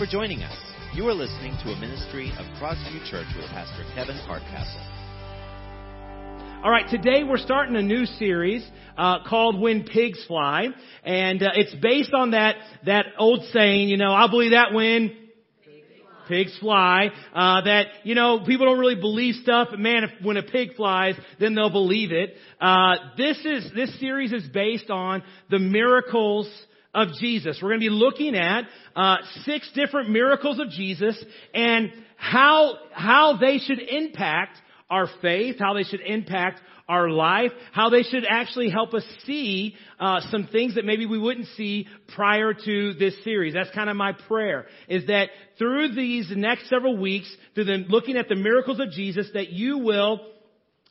For joining us. You are listening to a ministry of Crossview Church with Pastor Kevin Hardcastle. All right, today we're starting a new series uh, called "When Pigs Fly," and uh, it's based on that that old saying, you know, I believe that when pigs fly. Uh, that you know people don't really believe stuff, but man, if, when a pig flies, then they'll believe it. Uh, this is this series is based on the miracles of Jesus. We're going to be looking at uh, six different miracles of Jesus and how how they should impact our faith, how they should impact our life, how they should actually help us see uh, some things that maybe we wouldn't see prior to this series. That's kind of my prayer, is that through these next several weeks, through the, looking at the miracles of Jesus, that you will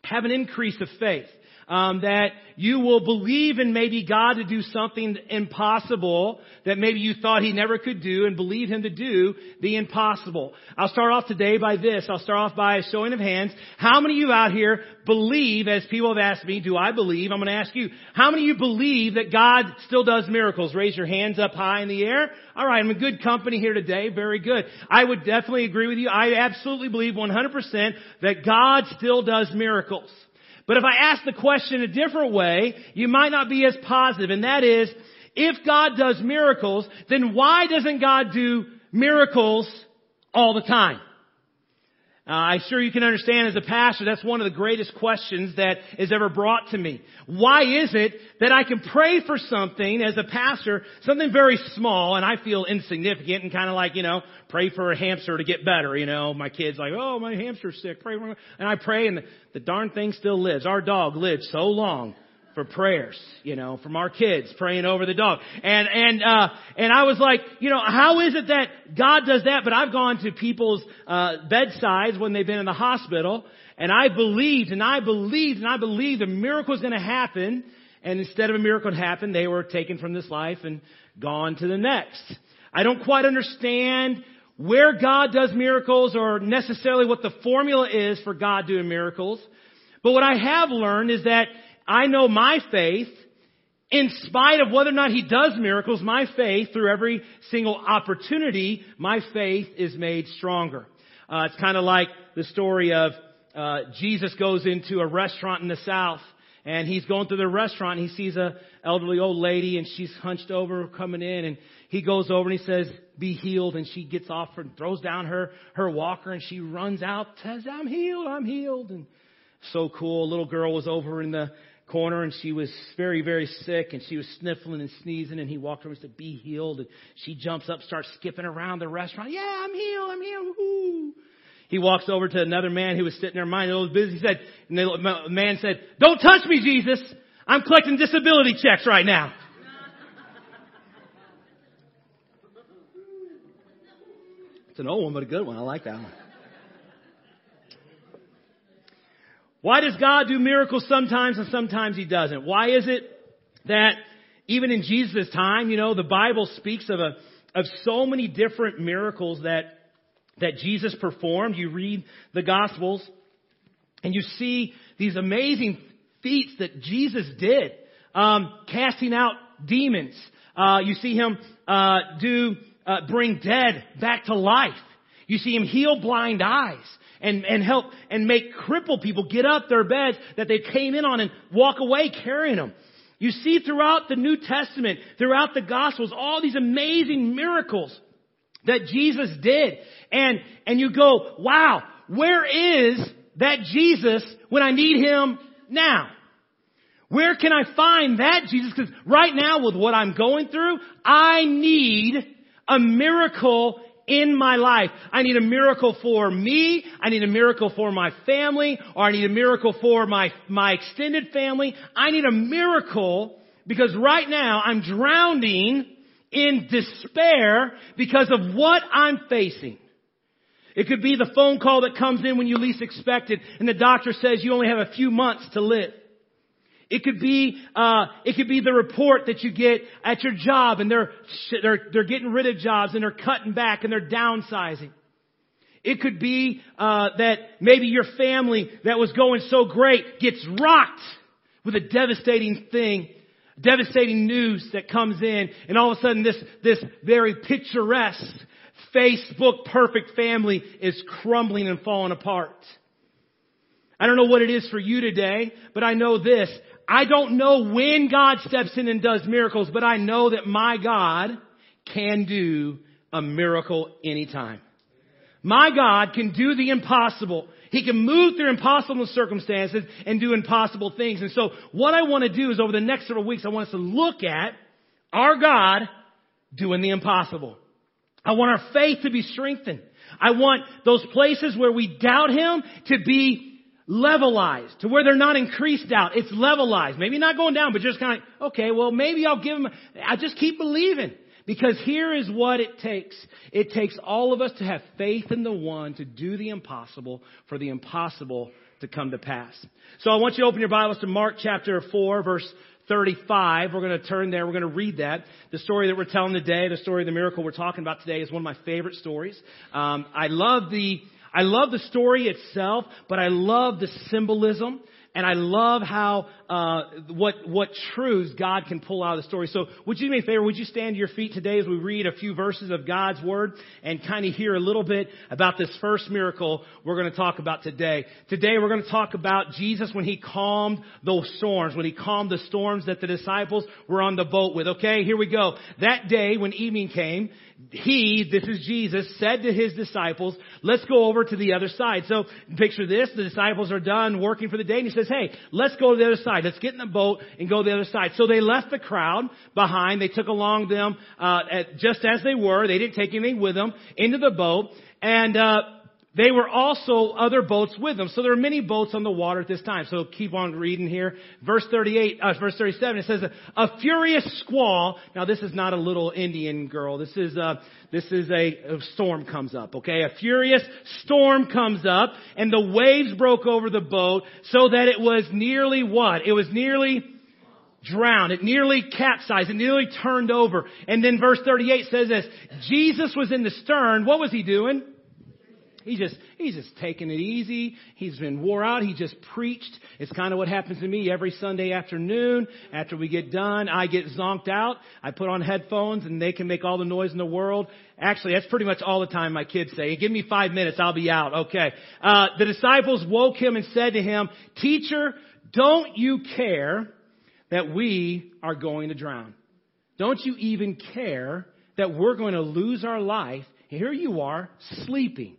have an increase of faith um, that you will believe in maybe God to do something impossible that maybe you thought He never could do, and believe Him to do the impossible. I'll start off today by this. I'll start off by a showing of hands. How many of you out here believe, as people have asked me, do I believe? I'm going to ask you, how many of you believe that God still does miracles? Raise your hands up high in the air. All right, I'm in good company here today. Very good. I would definitely agree with you. I absolutely believe 100% that God still does miracles. But if I ask the question a different way, you might not be as positive, and that is, if God does miracles, then why doesn't God do miracles all the time? Uh, I'm sure you can understand as a pastor, that's one of the greatest questions that is ever brought to me. Why is it that I can pray for something as a pastor, something very small, and I feel insignificant and kind of like, you know, pray for a hamster to get better, you know, my kid's like, oh, my hamster's sick, pray for him. And I pray and the, the darn thing still lives. Our dog lived so long for prayers, you know, from our kids praying over the dog. And, and, uh, and I was like, you know, how is it that God does that? But I've gone to people's, uh, bedsides when they've been in the hospital and I believed and I believed and I believed a miracle was going to happen. And instead of a miracle to happen, they were taken from this life and gone to the next. I don't quite understand where God does miracles or necessarily what the formula is for God doing miracles. But what I have learned is that I know my faith, in spite of whether or not he does miracles, my faith, through every single opportunity, my faith is made stronger. Uh, it's kind of like the story of uh, Jesus goes into a restaurant in the South, and he's going through the restaurant, and he sees a elderly old lady, and she's hunched over, coming in, and he goes over and he says, "Be healed," and she gets off and throws down her her walker, and she runs out, says, "I'm healed, I'm healed," and so cool. A little girl was over in the corner and she was very, very sick and she was sniffling and sneezing and he walked over and said, be healed. And she jumps up, starts skipping around the restaurant. Yeah, I'm healed. I'm healed. Woo. He walks over to another man who was sitting there minding little business. He said, and the man said, don't touch me, Jesus. I'm collecting disability checks right now. It's an old one, but a good one. I like that one. Why does God do miracles sometimes and sometimes He doesn't? Why is it that even in Jesus' time, you know, the Bible speaks of a, of so many different miracles that, that Jesus performed. You read the Gospels and you see these amazing feats that Jesus did, um, casting out demons. Uh, you see him uh, do uh, bring dead back to life. You see him heal blind eyes and, and help and make crippled people get up their beds that they came in on and walk away carrying them. You see throughout the New Testament, throughout the Gospels, all these amazing miracles that Jesus did. And, and you go, wow, where is that Jesus when I need him now? Where can I find that Jesus? Because right now with what I'm going through, I need a miracle in my life. I need a miracle for me. I need a miracle for my family, or I need a miracle for my, my extended family. I need a miracle because right now I'm drowning in despair because of what I'm facing. It could be the phone call that comes in when you least expect it and the doctor says you only have a few months to live. It could be, uh, it could be the report that you get at your job and they're, they're, they're getting rid of jobs and they're cutting back and they're downsizing. It could be, uh, that maybe your family that was going so great gets rocked with a devastating thing, devastating news that comes in and all of a sudden this, this very picturesque Facebook perfect family is crumbling and falling apart. I don't know what it is for you today, but I know this. I don't know when God steps in and does miracles, but I know that my God can do a miracle anytime. My God can do the impossible. He can move through impossible circumstances and do impossible things. And so what I want to do is over the next several weeks, I want us to look at our God doing the impossible. I want our faith to be strengthened. I want those places where we doubt Him to be levelized to where they're not increased out. It's levelized. Maybe not going down, but just kind of, okay, well, maybe I'll give them, I just keep believing. Because here is what it takes. It takes all of us to have faith in the one to do the impossible for the impossible to come to pass. So I want you to open your Bibles to Mark chapter 4 verse 35. We're going to turn there. We're going to read that. The story that we're telling today, the story of the miracle we're talking about today is one of my favorite stories. Um, I love the I love the story itself, but I love the symbolism and I love how uh, what what truths God can pull out of the story. So, would you do me a favor? Would you stand to your feet today as we read a few verses of God's Word and kind of hear a little bit about this first miracle we're going to talk about today? Today, we're going to talk about Jesus when He calmed those storms, when He calmed the storms that the disciples were on the boat with. Okay, here we go. That day when evening came, he, this is Jesus, said to his disciples, let's go over to the other side. So picture this, the disciples are done working for the day and he says, hey, let's go to the other side. Let's get in the boat and go to the other side. So they left the crowd behind. They took along them, uh, at, just as they were. They didn't take anything with them into the boat. And, uh, they were also other boats with them. So there are many boats on the water at this time. So keep on reading here. Verse 38, uh, verse 37, it says, a, a, furious squall. Now this is not a little Indian girl. This is, uh, this is a, a storm comes up, okay? A furious storm comes up and the waves broke over the boat so that it was nearly what? It was nearly drowned. It nearly capsized. It nearly turned over. And then verse 38 says this, Jesus was in the stern. What was he doing? He just, he's just taking it easy. He's been wore out. He just preached. It's kind of what happens to me every Sunday afternoon. After we get done, I get zonked out. I put on headphones and they can make all the noise in the world. Actually, that's pretty much all the time my kids say. Give me five minutes, I'll be out. Okay. Uh, the disciples woke him and said to him, Teacher, don't you care that we are going to drown? Don't you even care that we're going to lose our life? Here you are, sleeping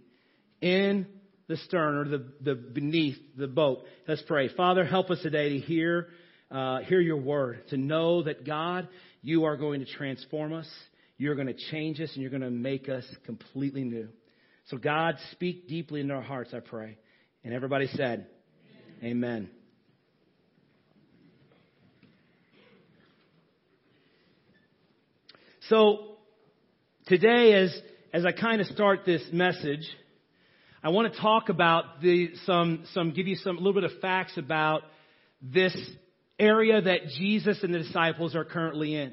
in the stern or the, the beneath the boat. Let's pray. Father, help us today to hear, uh, hear your word, to know that God, you are going to transform us. You're going to change us and you're going to make us completely new. So God, speak deeply into our hearts, I pray. And everybody said, Amen. Amen. So today, as as I kind of start this message, I want to talk about the, some, some, give you some, a little bit of facts about this area that Jesus and the disciples are currently in.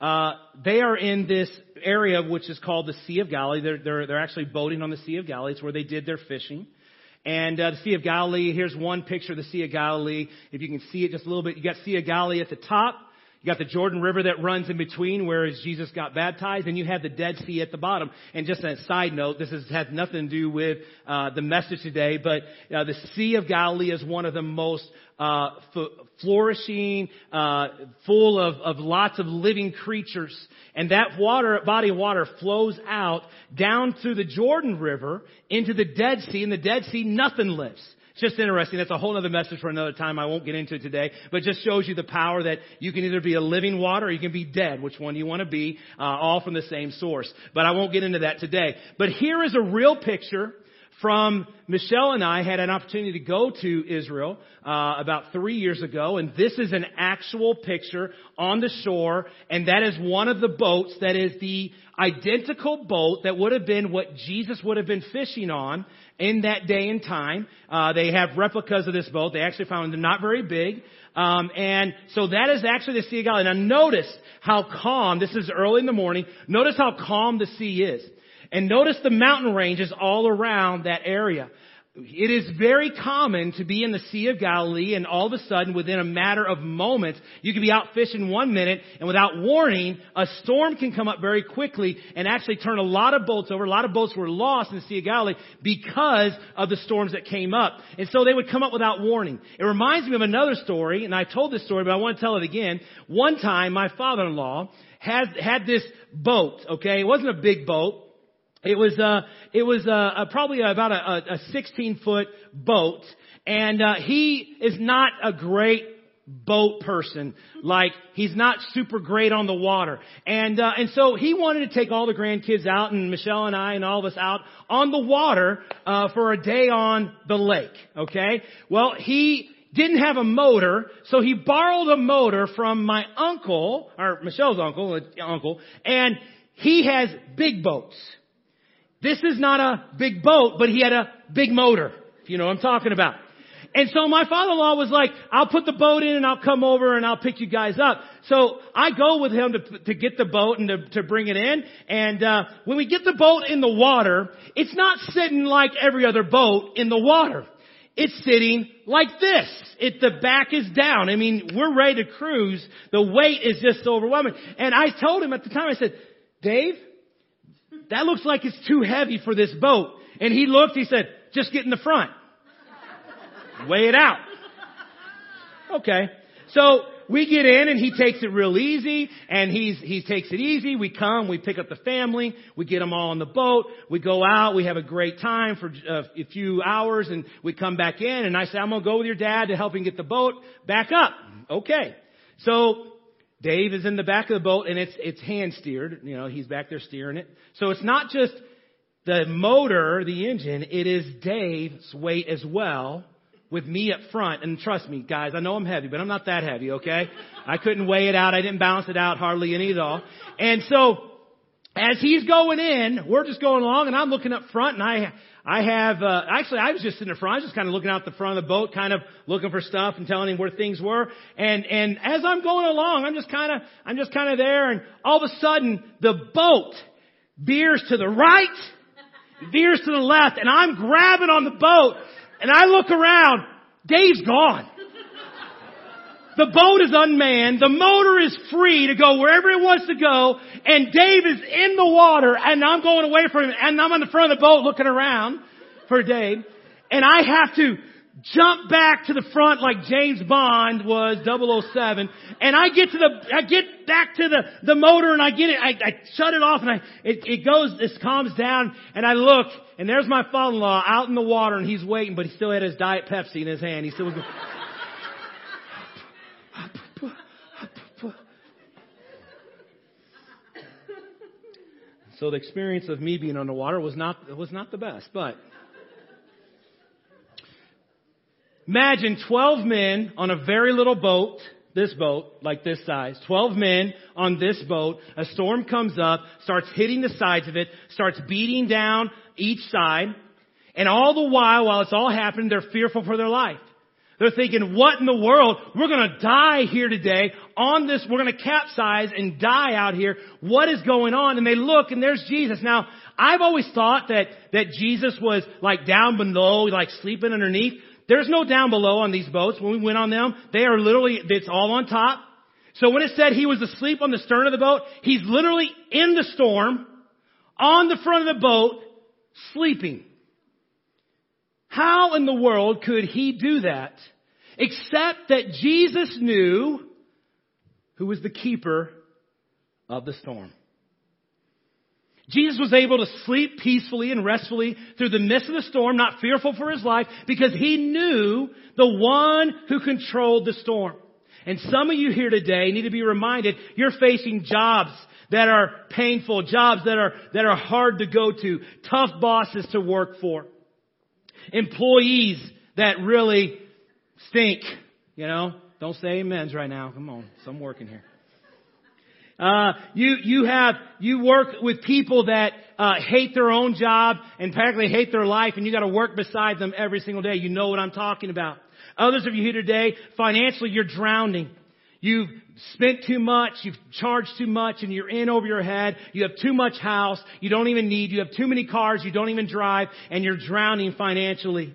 Uh, they are in this area which is called the Sea of Galilee. They're, they're, they're actually boating on the Sea of Galilee. It's where they did their fishing. And uh, the Sea of Galilee, here's one picture of the Sea of Galilee. If you can see it just a little bit, you got Sea of Galilee at the top. You got the Jordan River that runs in between where Jesus got baptized, and you have the Dead Sea at the bottom. And just a side note, this has, has nothing to do with uh, the message today, but uh, the Sea of Galilee is one of the most uh, f- flourishing, uh, full of, of lots of living creatures. And that water, body of water flows out down through the Jordan River into the Dead Sea. In the Dead Sea, nothing lives. It's just interesting. That's a whole other message for another time. I won't get into today, but just shows you the power that you can either be a living water or you can be dead. Which one you want to be? Uh, all from the same source. But I won't get into that today. But here is a real picture from Michelle and I had an opportunity to go to Israel uh, about three years ago, and this is an actual picture on the shore, and that is one of the boats that is the identical boat that would have been what Jesus would have been fishing on in that day and time. Uh, they have replicas of this boat. They actually found them not very big. Um, and so that is actually the Sea of Galilee. Now notice how calm, this is early in the morning, notice how calm the sea is. And notice the mountain ranges all around that area. It is very common to be in the Sea of Galilee and all of a sudden within a matter of moments, you can be out fishing one minute and without warning, a storm can come up very quickly and actually turn a lot of boats over. A lot of boats were lost in the Sea of Galilee because of the storms that came up. And so they would come up without warning. It reminds me of another story, and I told this story, but I want to tell it again. One time, my father-in-law had, had this boat, okay? It wasn't a big boat. It was uh, it was uh, uh, probably about a, a 16 foot boat, and uh, he is not a great boat person. Like he's not super great on the water, and uh, and so he wanted to take all the grandkids out, and Michelle and I and all of us out on the water uh, for a day on the lake. Okay, well he didn't have a motor, so he borrowed a motor from my uncle, or Michelle's uncle, uh, uncle, and he has big boats. This is not a big boat, but he had a big motor, if you know what I'm talking about. And so my father-in-law was like, I'll put the boat in and I'll come over and I'll pick you guys up. So I go with him to, to get the boat and to, to bring it in. And, uh, when we get the boat in the water, it's not sitting like every other boat in the water. It's sitting like this. It, the back is down. I mean, we're ready to cruise. The weight is just overwhelming. And I told him at the time, I said, Dave, that looks like it's too heavy for this boat. And he looked, he said, just get in the front. Weigh it out. Okay. So we get in and he takes it real easy and he's, he takes it easy. We come, we pick up the family, we get them all on the boat, we go out, we have a great time for uh, a few hours and we come back in and I say, I'm going to go with your dad to help him get the boat back up. Okay. So Dave is in the back of the boat and it's, it's hand steered. You know, he's back there steering it. So it's not just the motor, the engine, it is Dave's weight as well with me up front. And trust me, guys, I know I'm heavy, but I'm not that heavy, okay? I couldn't weigh it out. I didn't balance it out hardly any at all. And so, as he's going in, we're just going along and I'm looking up front and I, I have, uh, actually I was just in the front, I was just kind of looking out the front of the boat, kind of looking for stuff and telling him where things were. And, and as I'm going along, I'm just kind of, I'm just kind of there and all of a sudden the boat veers to the right, veers to the left and I'm grabbing on the boat and I look around, Dave's gone. The boat is unmanned. The motor is free to go wherever it wants to go. And Dave is in the water and I'm going away from him and I'm on the front of the boat looking around for Dave. And I have to jump back to the front like James Bond was 007 and I get to the, I get back to the, the motor and I get it, I, I shut it off and I, it, it goes, this calms down and I look and there's my father-in-law out in the water and he's waiting but he still had his Diet Pepsi in his hand. He still was going, So the experience of me being underwater was not, was not the best, but imagine 12 men on a very little boat, this boat, like this size, 12 men on this boat, a storm comes up, starts hitting the sides of it, starts beating down each side, and all the while, while it's all happening, they're fearful for their life. They're thinking, what in the world? We're gonna die here today on this, we're gonna capsize and die out here. What is going on? And they look and there's Jesus. Now, I've always thought that, that Jesus was like down below, like sleeping underneath. There's no down below on these boats. When we went on them, they are literally, it's all on top. So when it said he was asleep on the stern of the boat, he's literally in the storm, on the front of the boat, sleeping. How in the world could he do that? Except that Jesus knew who was the keeper of the storm. Jesus was able to sleep peacefully and restfully through the midst of the storm, not fearful for his life, because he knew the one who controlled the storm. And some of you here today need to be reminded you're facing jobs that are painful, jobs that are, that are hard to go to, tough bosses to work for, employees that really stink, you know? Don't say amens right now. Come on. Some working here. Uh, you, you have, you work with people that, uh, hate their own job and practically hate their life and you gotta work beside them every single day. You know what I'm talking about. Others of you here today, financially you're drowning. You've spent too much, you've charged too much, and you're in over your head. You have too much house you don't even need. You have too many cars you don't even drive, and you're drowning financially.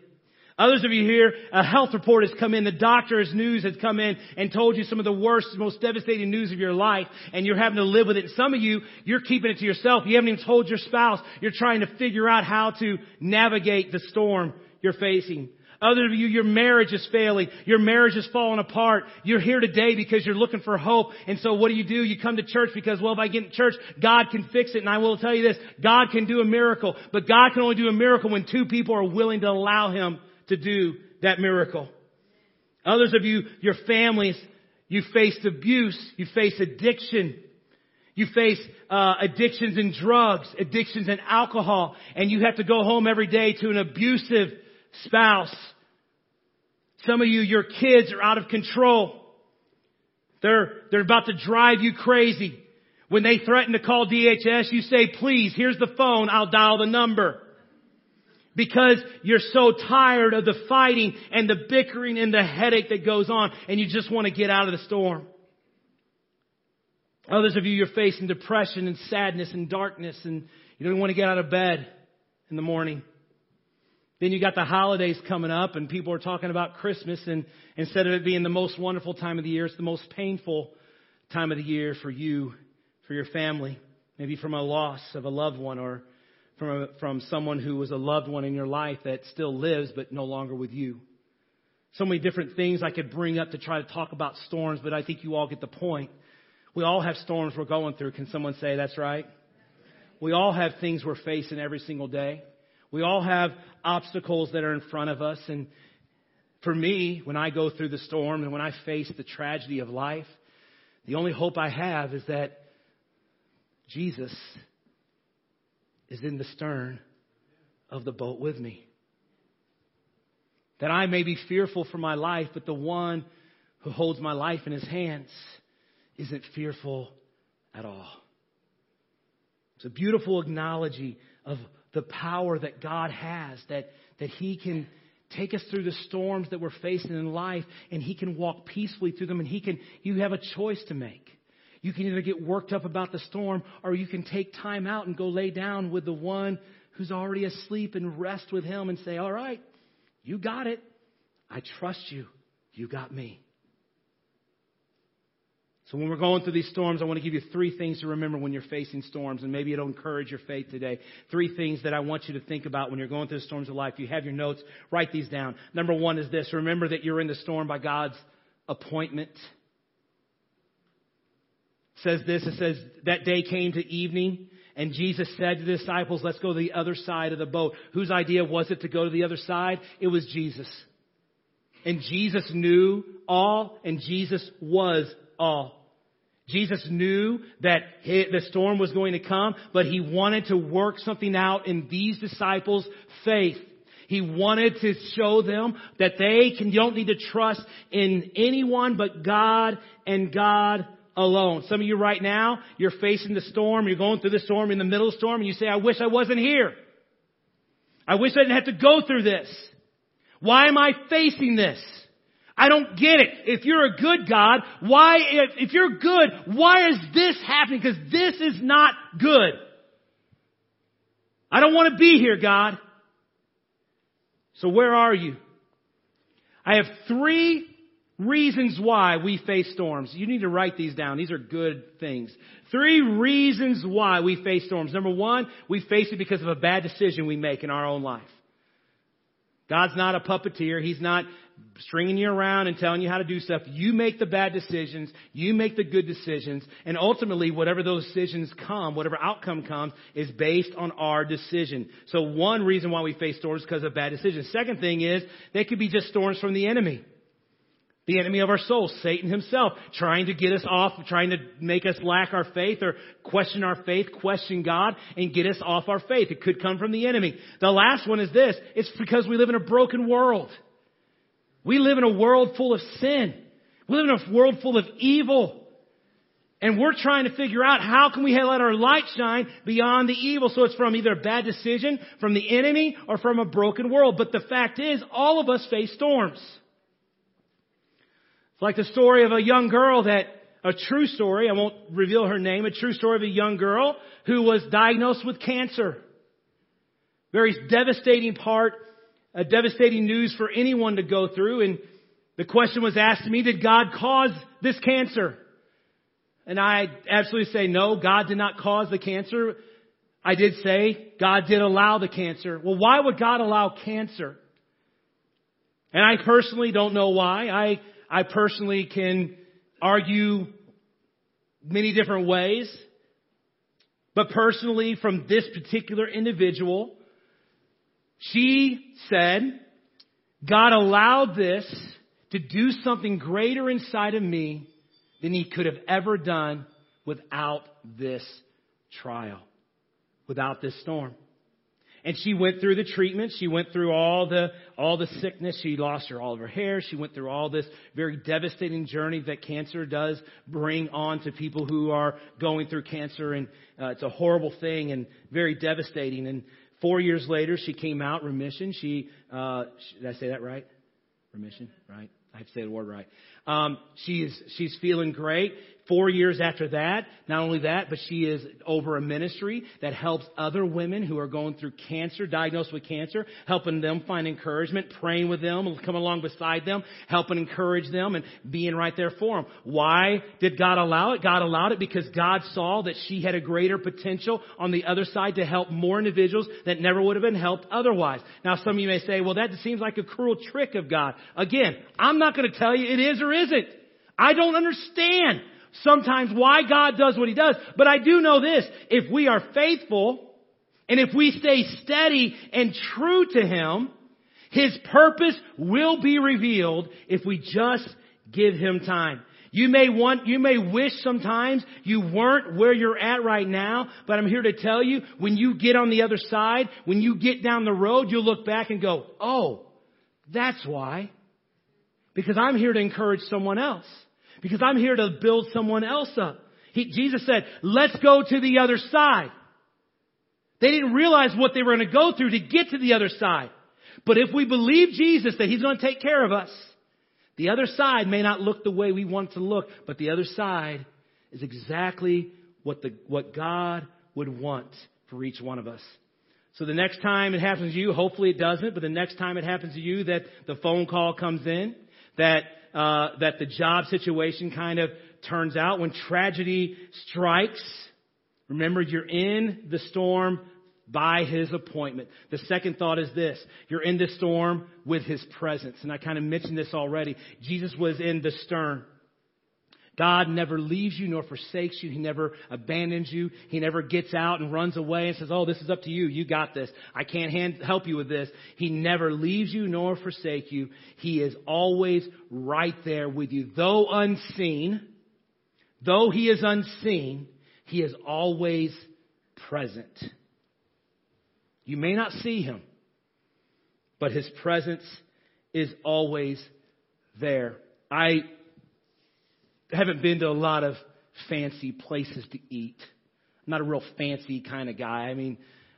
Others of you here, a health report has come in, the doctor's news has come in and told you some of the worst, most devastating news of your life, and you're having to live with it. Some of you, you're keeping it to yourself. You haven't even told your spouse. You're trying to figure out how to navigate the storm you're facing. Others of you, your marriage is failing. Your marriage is falling apart. You're here today because you're looking for hope. And so what do you do? You come to church because, well, if I get in church, God can fix it. And I will tell you this, God can do a miracle. But God can only do a miracle when two people are willing to allow Him to do that miracle. Others of you, your families, you faced abuse, you face addiction, you face uh, addictions in drugs, addictions in alcohol, and you have to go home every day to an abusive spouse. Some of you, your kids are out of control. They're, they're about to drive you crazy. When they threaten to call DHS, you say, please, here's the phone, I'll dial the number. Because you're so tired of the fighting and the bickering and the headache that goes on and you just want to get out of the storm. Others of you, you're facing depression and sadness and darkness and you don't want to get out of bed in the morning. Then you got the holidays coming up and people are talking about Christmas and instead of it being the most wonderful time of the year, it's the most painful time of the year for you, for your family, maybe from a loss of a loved one or from, a, from someone who was a loved one in your life that still lives but no longer with you. So many different things I could bring up to try to talk about storms, but I think you all get the point. We all have storms we're going through. Can someone say that's right? We all have things we're facing every single day. We all have obstacles that are in front of us. And for me, when I go through the storm and when I face the tragedy of life, the only hope I have is that Jesus is in the stern of the boat with me. That I may be fearful for my life, but the one who holds my life in his hands isn't fearful at all. It's a beautiful acknowledgement of the power that God has, that, that He can take us through the storms that we're facing in life and He can walk peacefully through them and He can, you have a choice to make. You can either get worked up about the storm or you can take time out and go lay down with the one who's already asleep and rest with Him and say, all right, you got it. I trust you. You got me. So when we're going through these storms, I want to give you three things to remember when you're facing storms, and maybe it'll encourage your faith today. Three things that I want you to think about when you're going through the storms of life. If you have your notes, write these down. Number one is this. Remember that you're in the storm by God's appointment. Says this, it says, that day came to evening, and Jesus said to the disciples, let's go to the other side of the boat. Whose idea was it to go to the other side? It was Jesus. And Jesus knew all, and Jesus was all. Jesus knew that the storm was going to come, but he wanted to work something out in these disciples' faith. He wanted to show them that they can, don't need to trust in anyone but God and God alone. Some of you right now, you're facing the storm, you're going through the storm, in the middle of the storm, and you say, I wish I wasn't here. I wish I didn't have to go through this. Why am I facing this? I don't get it. If you're a good God, why, if, if you're good, why is this happening? Because this is not good. I don't want to be here, God. So where are you? I have three reasons why we face storms. You need to write these down. These are good things. Three reasons why we face storms. Number one, we face it because of a bad decision we make in our own life. God's not a puppeteer. He's not stringing you around and telling you how to do stuff. You make the bad decisions. You make the good decisions. And ultimately, whatever those decisions come, whatever outcome comes, is based on our decision. So one reason why we face storms is because of bad decisions. Second thing is, they could be just storms from the enemy. The enemy of our soul, Satan himself, trying to get us off, trying to make us lack our faith or question our faith, question God, and get us off our faith. It could come from the enemy. The last one is this. It's because we live in a broken world. We live in a world full of sin. We live in a world full of evil. And we're trying to figure out how can we let our light shine beyond the evil. So it's from either a bad decision, from the enemy, or from a broken world. But the fact is, all of us face storms. It's like the story of a young girl that, a true story, I won't reveal her name, a true story of a young girl who was diagnosed with cancer. Very devastating part, a devastating news for anyone to go through. And the question was asked to me, did God cause this cancer? And I absolutely say no, God did not cause the cancer. I did say God did allow the cancer. Well, why would God allow cancer? And I personally don't know why. I I personally can argue many different ways. But personally, from this particular individual, she said, God allowed this to do something greater inside of me than he could have ever done without this trial, without this storm. And she went through the treatment. She went through all the, all the sickness. She lost her, all of her hair. She went through all this very devastating journey that cancer does bring on to people who are going through cancer. And uh, it's a horrible thing and very devastating. And four years later, she came out remission. She, uh, did I say that right? Remission, right? I have to say the word right. Um, she's she's feeling great. Four years after that, not only that, but she is over a ministry that helps other women who are going through cancer, diagnosed with cancer, helping them find encouragement, praying with them, coming along beside them, helping encourage them, and being right there for them. Why did God allow it? God allowed it because God saw that she had a greater potential on the other side to help more individuals that never would have been helped otherwise. Now, some of you may say, well, that seems like a cruel trick of God. Again, I'm not going to tell you it is or isn't. I don't understand sometimes why God does what He does. But I do know this. If we are faithful and if we stay steady and true to Him, His purpose will be revealed if we just give Him time. You may want, you may wish sometimes you weren't where you're at right now, but I'm here to tell you, when you get on the other side, when you get down the road, you'll look back and go, oh, that's why. Because I'm here to encourage someone else because I'm here to build someone else up. He, Jesus said, let's go to the other side. They didn't realize what they were going to go through to get to the other side. But if we believe Jesus that He's going to take care of us, the other side may not look the way we want to look, but the other side is exactly what the, what God would want for each one of us. So the next time it happens to you, hopefully it doesn't, but the next time it happens to you that the phone call comes in, that uh, that the job situation kind of turns out, when tragedy strikes, remember you're in the storm by his appointment. The second thought is this. You're in the storm with his presence. And I kind of mentioned this already. Jesus was in the stern. God never leaves you nor forsakes you. He never abandons you. He never gets out and runs away and says, Oh, this is up to you. You got this. I can't hand, help you with this. He never leaves you nor forsake you. He is always right there with you. Though unseen, though he is unseen, he is always present. You may not see him, but his presence is always there. I haven't been to a lot of fancy places to eat. I'm not a real fancy kind of guy. I mean,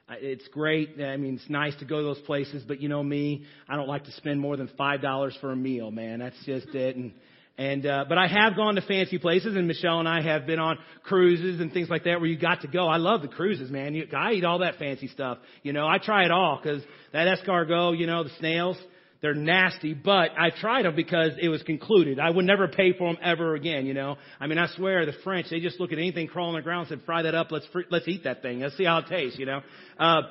it's great. I mean, it's nice to go to those places, but you know me, I don't like to spend more than five dollars for a meal, man. That's just it. And and uh, but I have gone to fancy places, and Michelle and I have been on cruises and things like that where you got to go. I love the cruises, man. You, I eat all that fancy stuff. You know, I try it all because that escargot, you know, the snails. They're nasty, but I tried them because it was concluded. I would never pay for them ever again, you know. I mean, I swear the French, they just look at anything crawling on the ground and said, fry that up, let's, fr- let's eat that thing. Let's see how it tastes, you know. Uh,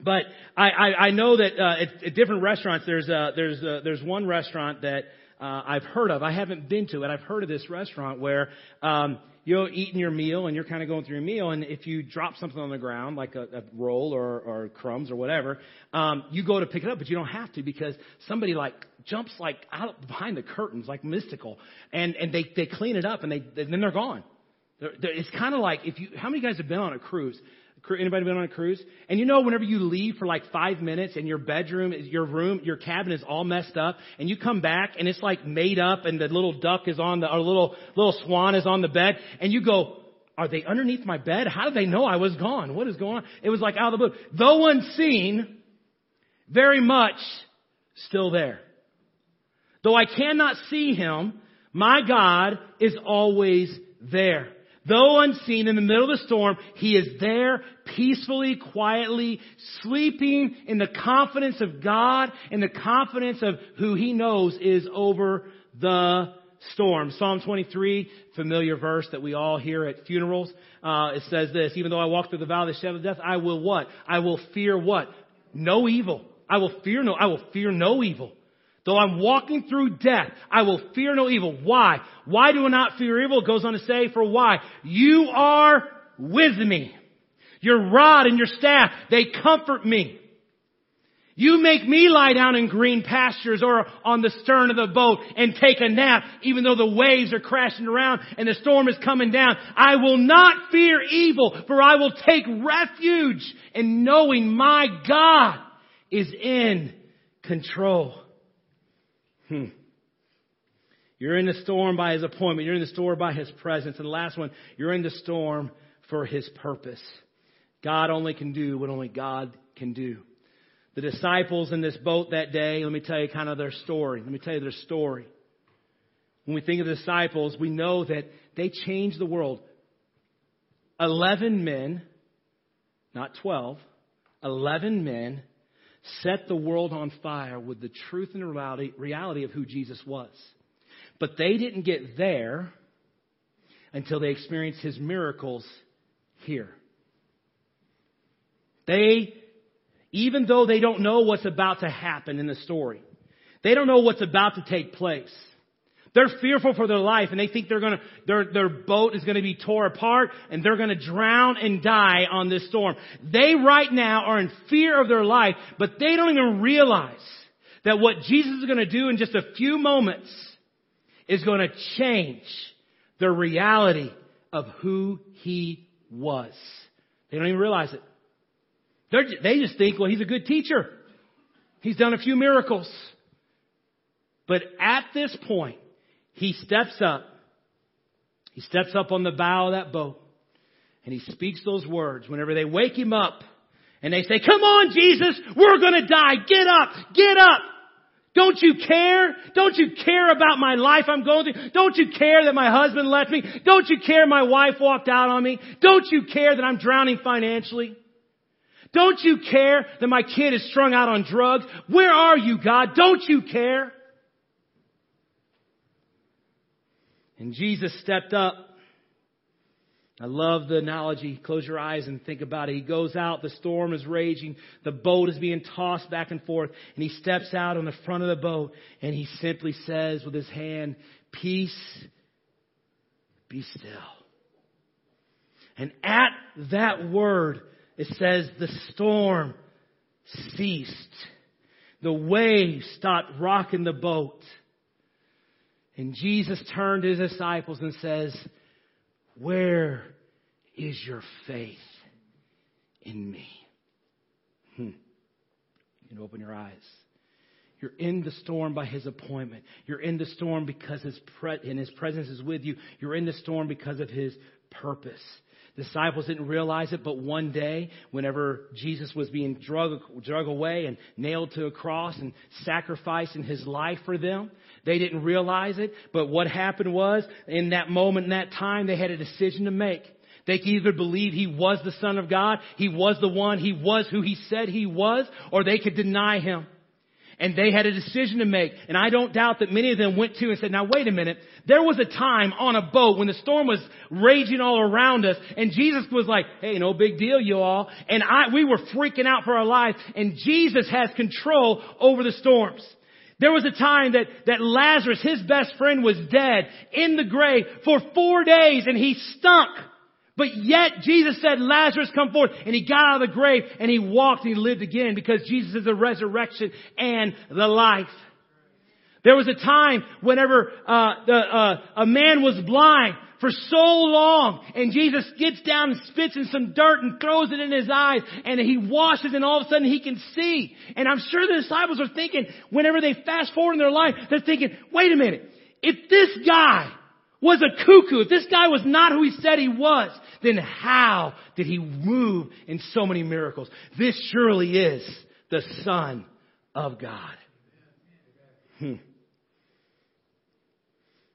But I, I, I know that uh, at, at different restaurants, there's uh, there's uh, there's one restaurant that uh, I've heard of. I haven't been to it. I've heard of this restaurant where um, you're eating your meal and you're kind of going through your meal, and if you drop something on the ground, like a, a roll or, or crumbs or whatever, um, you go to pick it up, but you don't have to because somebody like jumps like out behind the curtains, like mystical, and and they they clean it up and they then they're gone. They're, they're, it's kind of like if you. How many guys have been on a cruise? Anybody been on a cruise? And you know, whenever you leave for like five minutes and your bedroom, your room, your cabin is all messed up, and you come back and it's like made up, and the little duck is on the, or little little swan is on the bed, and you go, "Are they underneath my bed? How did they know I was gone? What is going on?" It was like out of the blue, though unseen, very much still there. Though I cannot see him, my God is always there. Though unseen in the middle of the storm, He is there peacefully, quietly, sleeping in the confidence of God and the confidence of who He knows is over the storm. Psalm 23, familiar verse that we all hear at funerals. Uh, it says this, even though I walk through the valley of the shadow of death, I will what? I will fear what? No evil. I will fear no, I will fear no evil. Though I'm walking through death, I will fear no evil. Why? Why do I not fear evil? It goes on to say, for why? You are with me. Your rod and your staff, they comfort me. You make me lie down in green pastures or on the stern of the boat and take a nap even though the waves are crashing around and the storm is coming down. I will not fear evil for I will take refuge in knowing my God is in control. Hmm. You're in the storm by his appointment. You're in the storm by his presence. And the last one, you're in the storm for his purpose. God only can do what only God can do. The disciples in this boat that day, let me tell you kind of their story. Let me tell you their story. When we think of the disciples, we know that they changed the world. Eleven men, not twelve, eleven men set the world on fire with the truth and reality, reality of who Jesus was. But they didn't get there until they experienced his miracles here. They, even though they don't know what's about to happen in the story, they don't know what's about to take place. They're fearful for their life and they think they're gonna, their, their boat is gonna be tore apart and they're gonna drown and die on this storm. They right now are in fear of their life, but they don't even realize that what Jesus is gonna do in just a few moments is gonna change the reality of who He was. They don't even realize it. They're, they just think, well, He's a good teacher. He's done a few miracles. But at this point, he steps up. He steps up on the bow of that boat and he speaks those words whenever they wake him up and they say, come on, Jesus, we're gonna die. Get up, get up. Don't you care? Don't you care about my life I'm going through? Don't you care that my husband left me? Don't you care my wife walked out on me? Don't you care that I'm drowning financially? Don't you care that my kid is strung out on drugs? Where are you, God? Don't you care? And Jesus stepped up. I love the analogy. Close your eyes and think about it. He goes out, the storm is raging, the boat is being tossed back and forth, and he steps out on the front of the boat and he simply says with his hand, Peace, be still. And at that word, it says the storm ceased. The waves stopped rocking the boat. And Jesus turned to his disciples and says, Where is your faith in me? Hmm. You can open your eyes. You're in the storm by his appointment. You're in the storm because his pre- and his presence is with you. You're in the storm because of his purpose. Disciples didn't realize it, but one day, whenever Jesus was being drug, drug away and nailed to a cross and sacrificing his life for them, they didn't realize it. But what happened was, in that moment, in that time, they had a decision to make. They could either believe he was the Son of God, he was the one, he was who he said he was, or they could deny him. And they had a decision to make. And I don't doubt that many of them went to and said, now wait a minute. There was a time on a boat when the storm was raging all around us and Jesus was like, hey, no big deal, you all. And I, we were freaking out for our lives and Jesus has control over the storms. There was a time that, that Lazarus, his best friend, was dead in the grave for four days and he stunk. But yet Jesus said, Lazarus come forth. And he got out of the grave and he walked and he lived again because Jesus is the resurrection and the life. There was a time whenever uh, the, uh, a man was blind for so long and Jesus gets down and spits in some dirt and throws it in his eyes and he washes and all of a sudden he can see. And I'm sure the disciples are thinking, whenever they fast forward in their life, they're thinking, wait a minute, if this guy was a cuckoo, if this guy was not who he said he was, then how did he move in so many miracles? This surely is the Son of God. Hmm.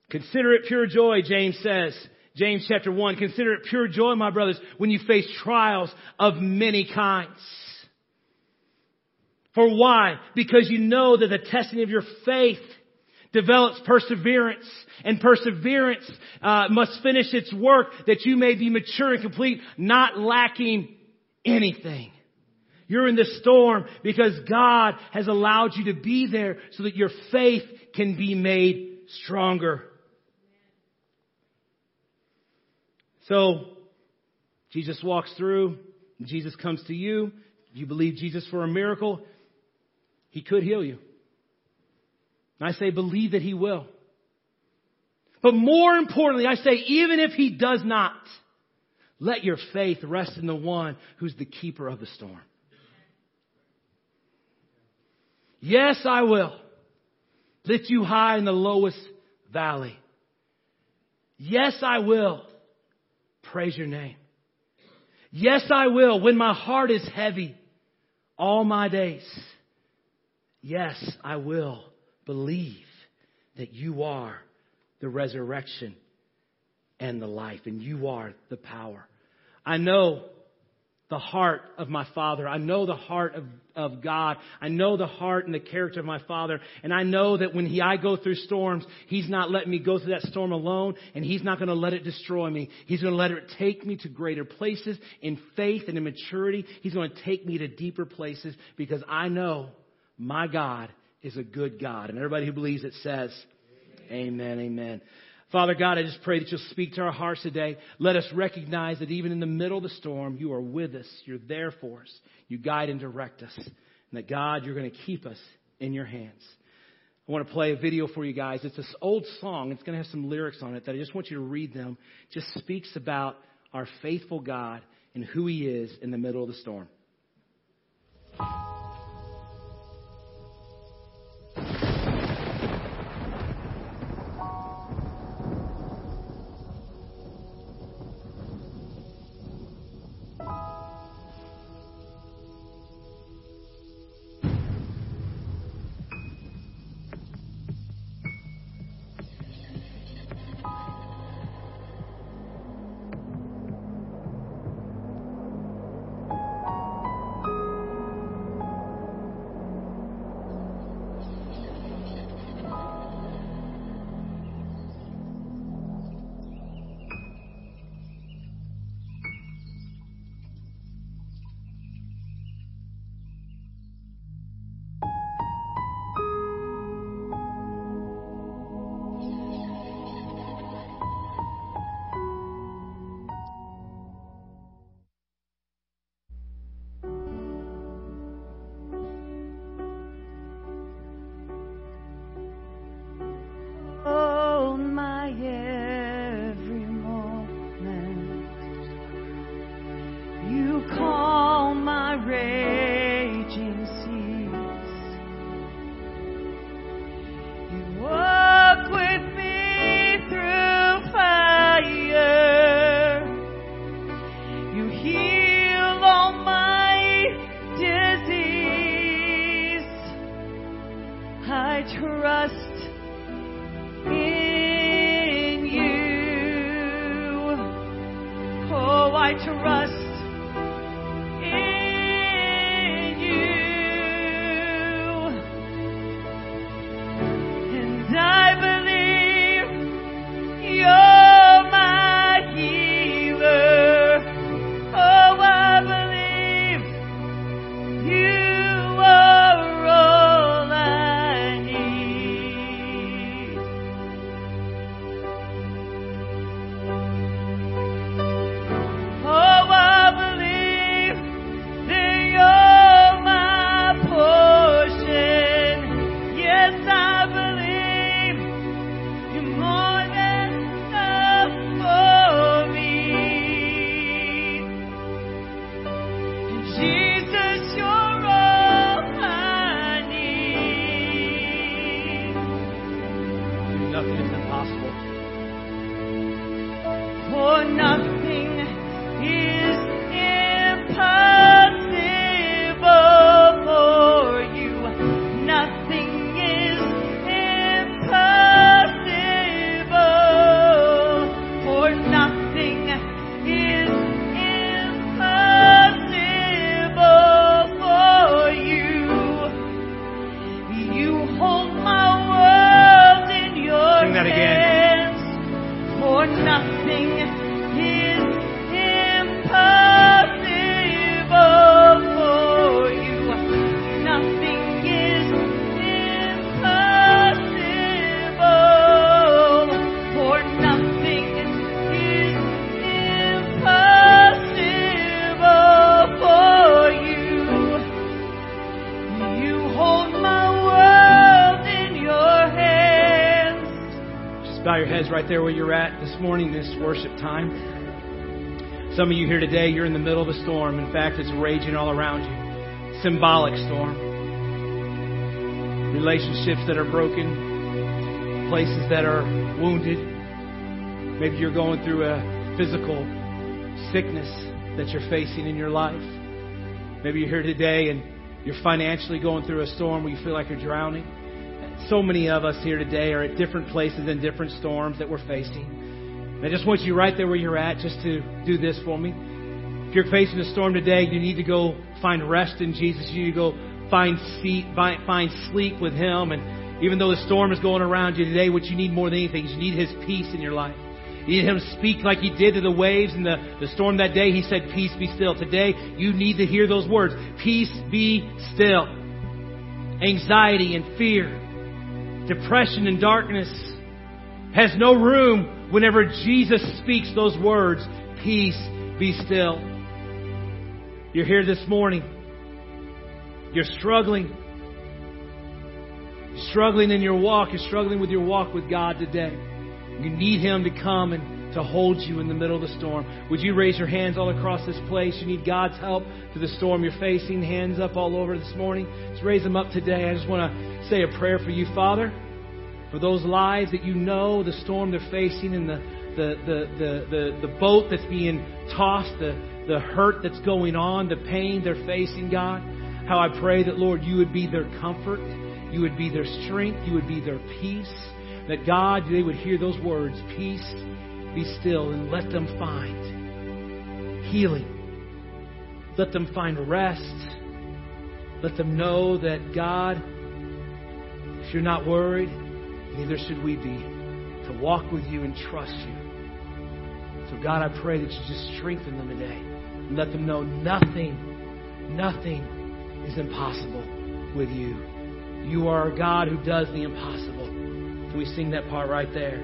Consider it pure joy, James says. James chapter 1. Consider it pure joy, my brothers, when you face trials of many kinds. For why? Because you know that the testing of your faith develops perseverance, and perseverance uh, must finish its work that you may be mature and complete, not lacking anything. You're in the storm because God has allowed you to be there so that your faith can be made stronger. So, Jesus walks through, Jesus comes to you, you believe Jesus for a miracle, He could heal you. And I say, believe that He will. But more importantly, I say, even if He does not, let your faith rest in the one who's the keeper of the storm. Yes, I will lift you high in the lowest valley. Yes, I will praise your name. Yes, I will when my heart is heavy all my days. Yes, I will believe that you are the resurrection and the life, and you are the power. I know the heart of my Father. I know the heart of, of God. I know the heart and the character of my Father. And I know that when he, I go through storms, He's not letting me go through that storm alone, and He's not going to let it destroy me. He's going to let it take me to greater places in faith and in maturity. He's going to take me to deeper places because I know my God is a good God. And everybody who believes it says, Amen, amen. amen. Father God, I just pray that you'll speak to our hearts today. Let us recognize that even in the middle of the storm, you are with us. You're there for us. You guide and direct us. And that God, you're going to keep us in your hands. I want to play a video for you guys. It's this old song. It's going to have some lyrics on it that I just want you to read them. It just speaks about our faithful God and who he is in the middle of the storm. Right there where you're at this morning, this worship time. Some of you here today, you're in the middle of a storm. In fact, it's raging all around you. Symbolic storm. Relationships that are broken, places that are wounded. Maybe you're going through a physical sickness that you're facing in your life. Maybe you're here today and you're financially going through a storm where you feel like you're drowning. So many of us here today are at different places in different storms that we're facing. And I just want you right there where you're at just to do this for me. If you're facing a storm today, you need to go find rest in Jesus. You need to go find seat, find, find sleep with Him. And even though the storm is going around you today, what you need more than anything is you need His peace in your life. You need Him to speak like He did to the waves and the, the storm that day. He said, Peace be still. Today, you need to hear those words. Peace be still. Anxiety and fear, depression and darkness has no room whenever Jesus speaks those words, Peace be still. You're here this morning. You're struggling. You're struggling in your walk. You're struggling with your walk with God today. You need Him to come and to hold you in the middle of the storm. Would you raise your hands all across this place? You need God's help through the storm you're facing. Hands up all over this morning. Just raise them up today. I just want to say a prayer for you, Father, for those lives that you know, the storm they're facing, and the the the the the, the boat that's being tossed, the the hurt that's going on, the pain they're facing, God. How I pray that Lord, you would be their comfort, you would be their strength, you would be their peace. That God, they would hear those words, peace, be still, and let them find healing. Let them find rest. Let them know that God, if you're not worried, neither should we be, to walk with you and trust you. So, God, I pray that you just strengthen them today and let them know nothing, nothing is impossible with you. You are a God who does the impossible. Can we sing that part right there?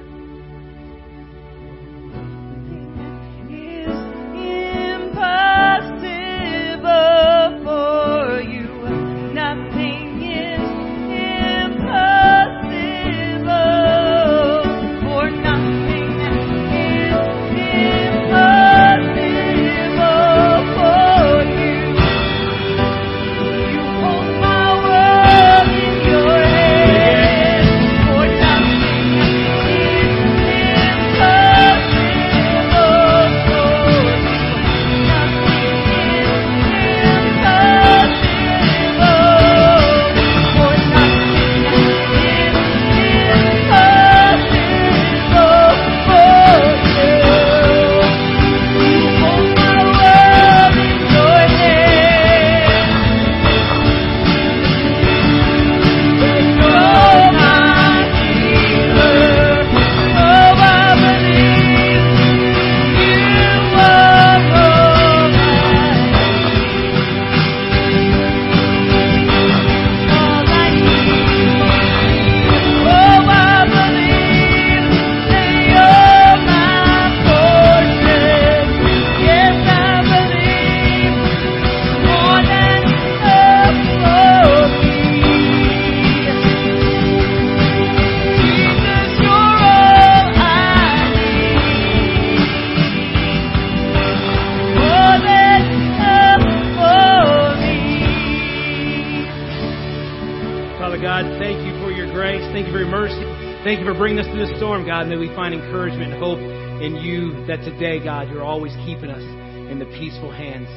Father God, thank you for your grace. Thank you for your mercy. Thank you for bringing us through this storm, God. May we find encouragement and hope in you that today, God, you're always keeping us in the peaceful hands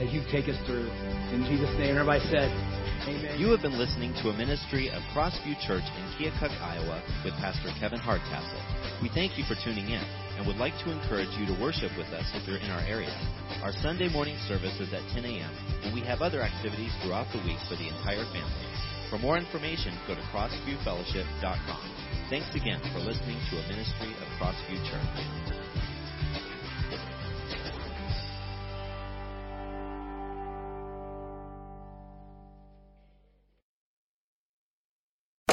that you take us through. In Jesus' name, everybody said, Amen. You have been listening to a ministry of Crossview Church in Keokuk, Iowa, with Pastor Kevin Hardcastle. We thank you for tuning in and would like to encourage you to worship with us if you're in our area. Our Sunday morning service is at 10 a.m., and we have other activities throughout the week for the entire family. For more information, go to crossviewfellowship.com. Thanks again for listening to a ministry of Crossview Church.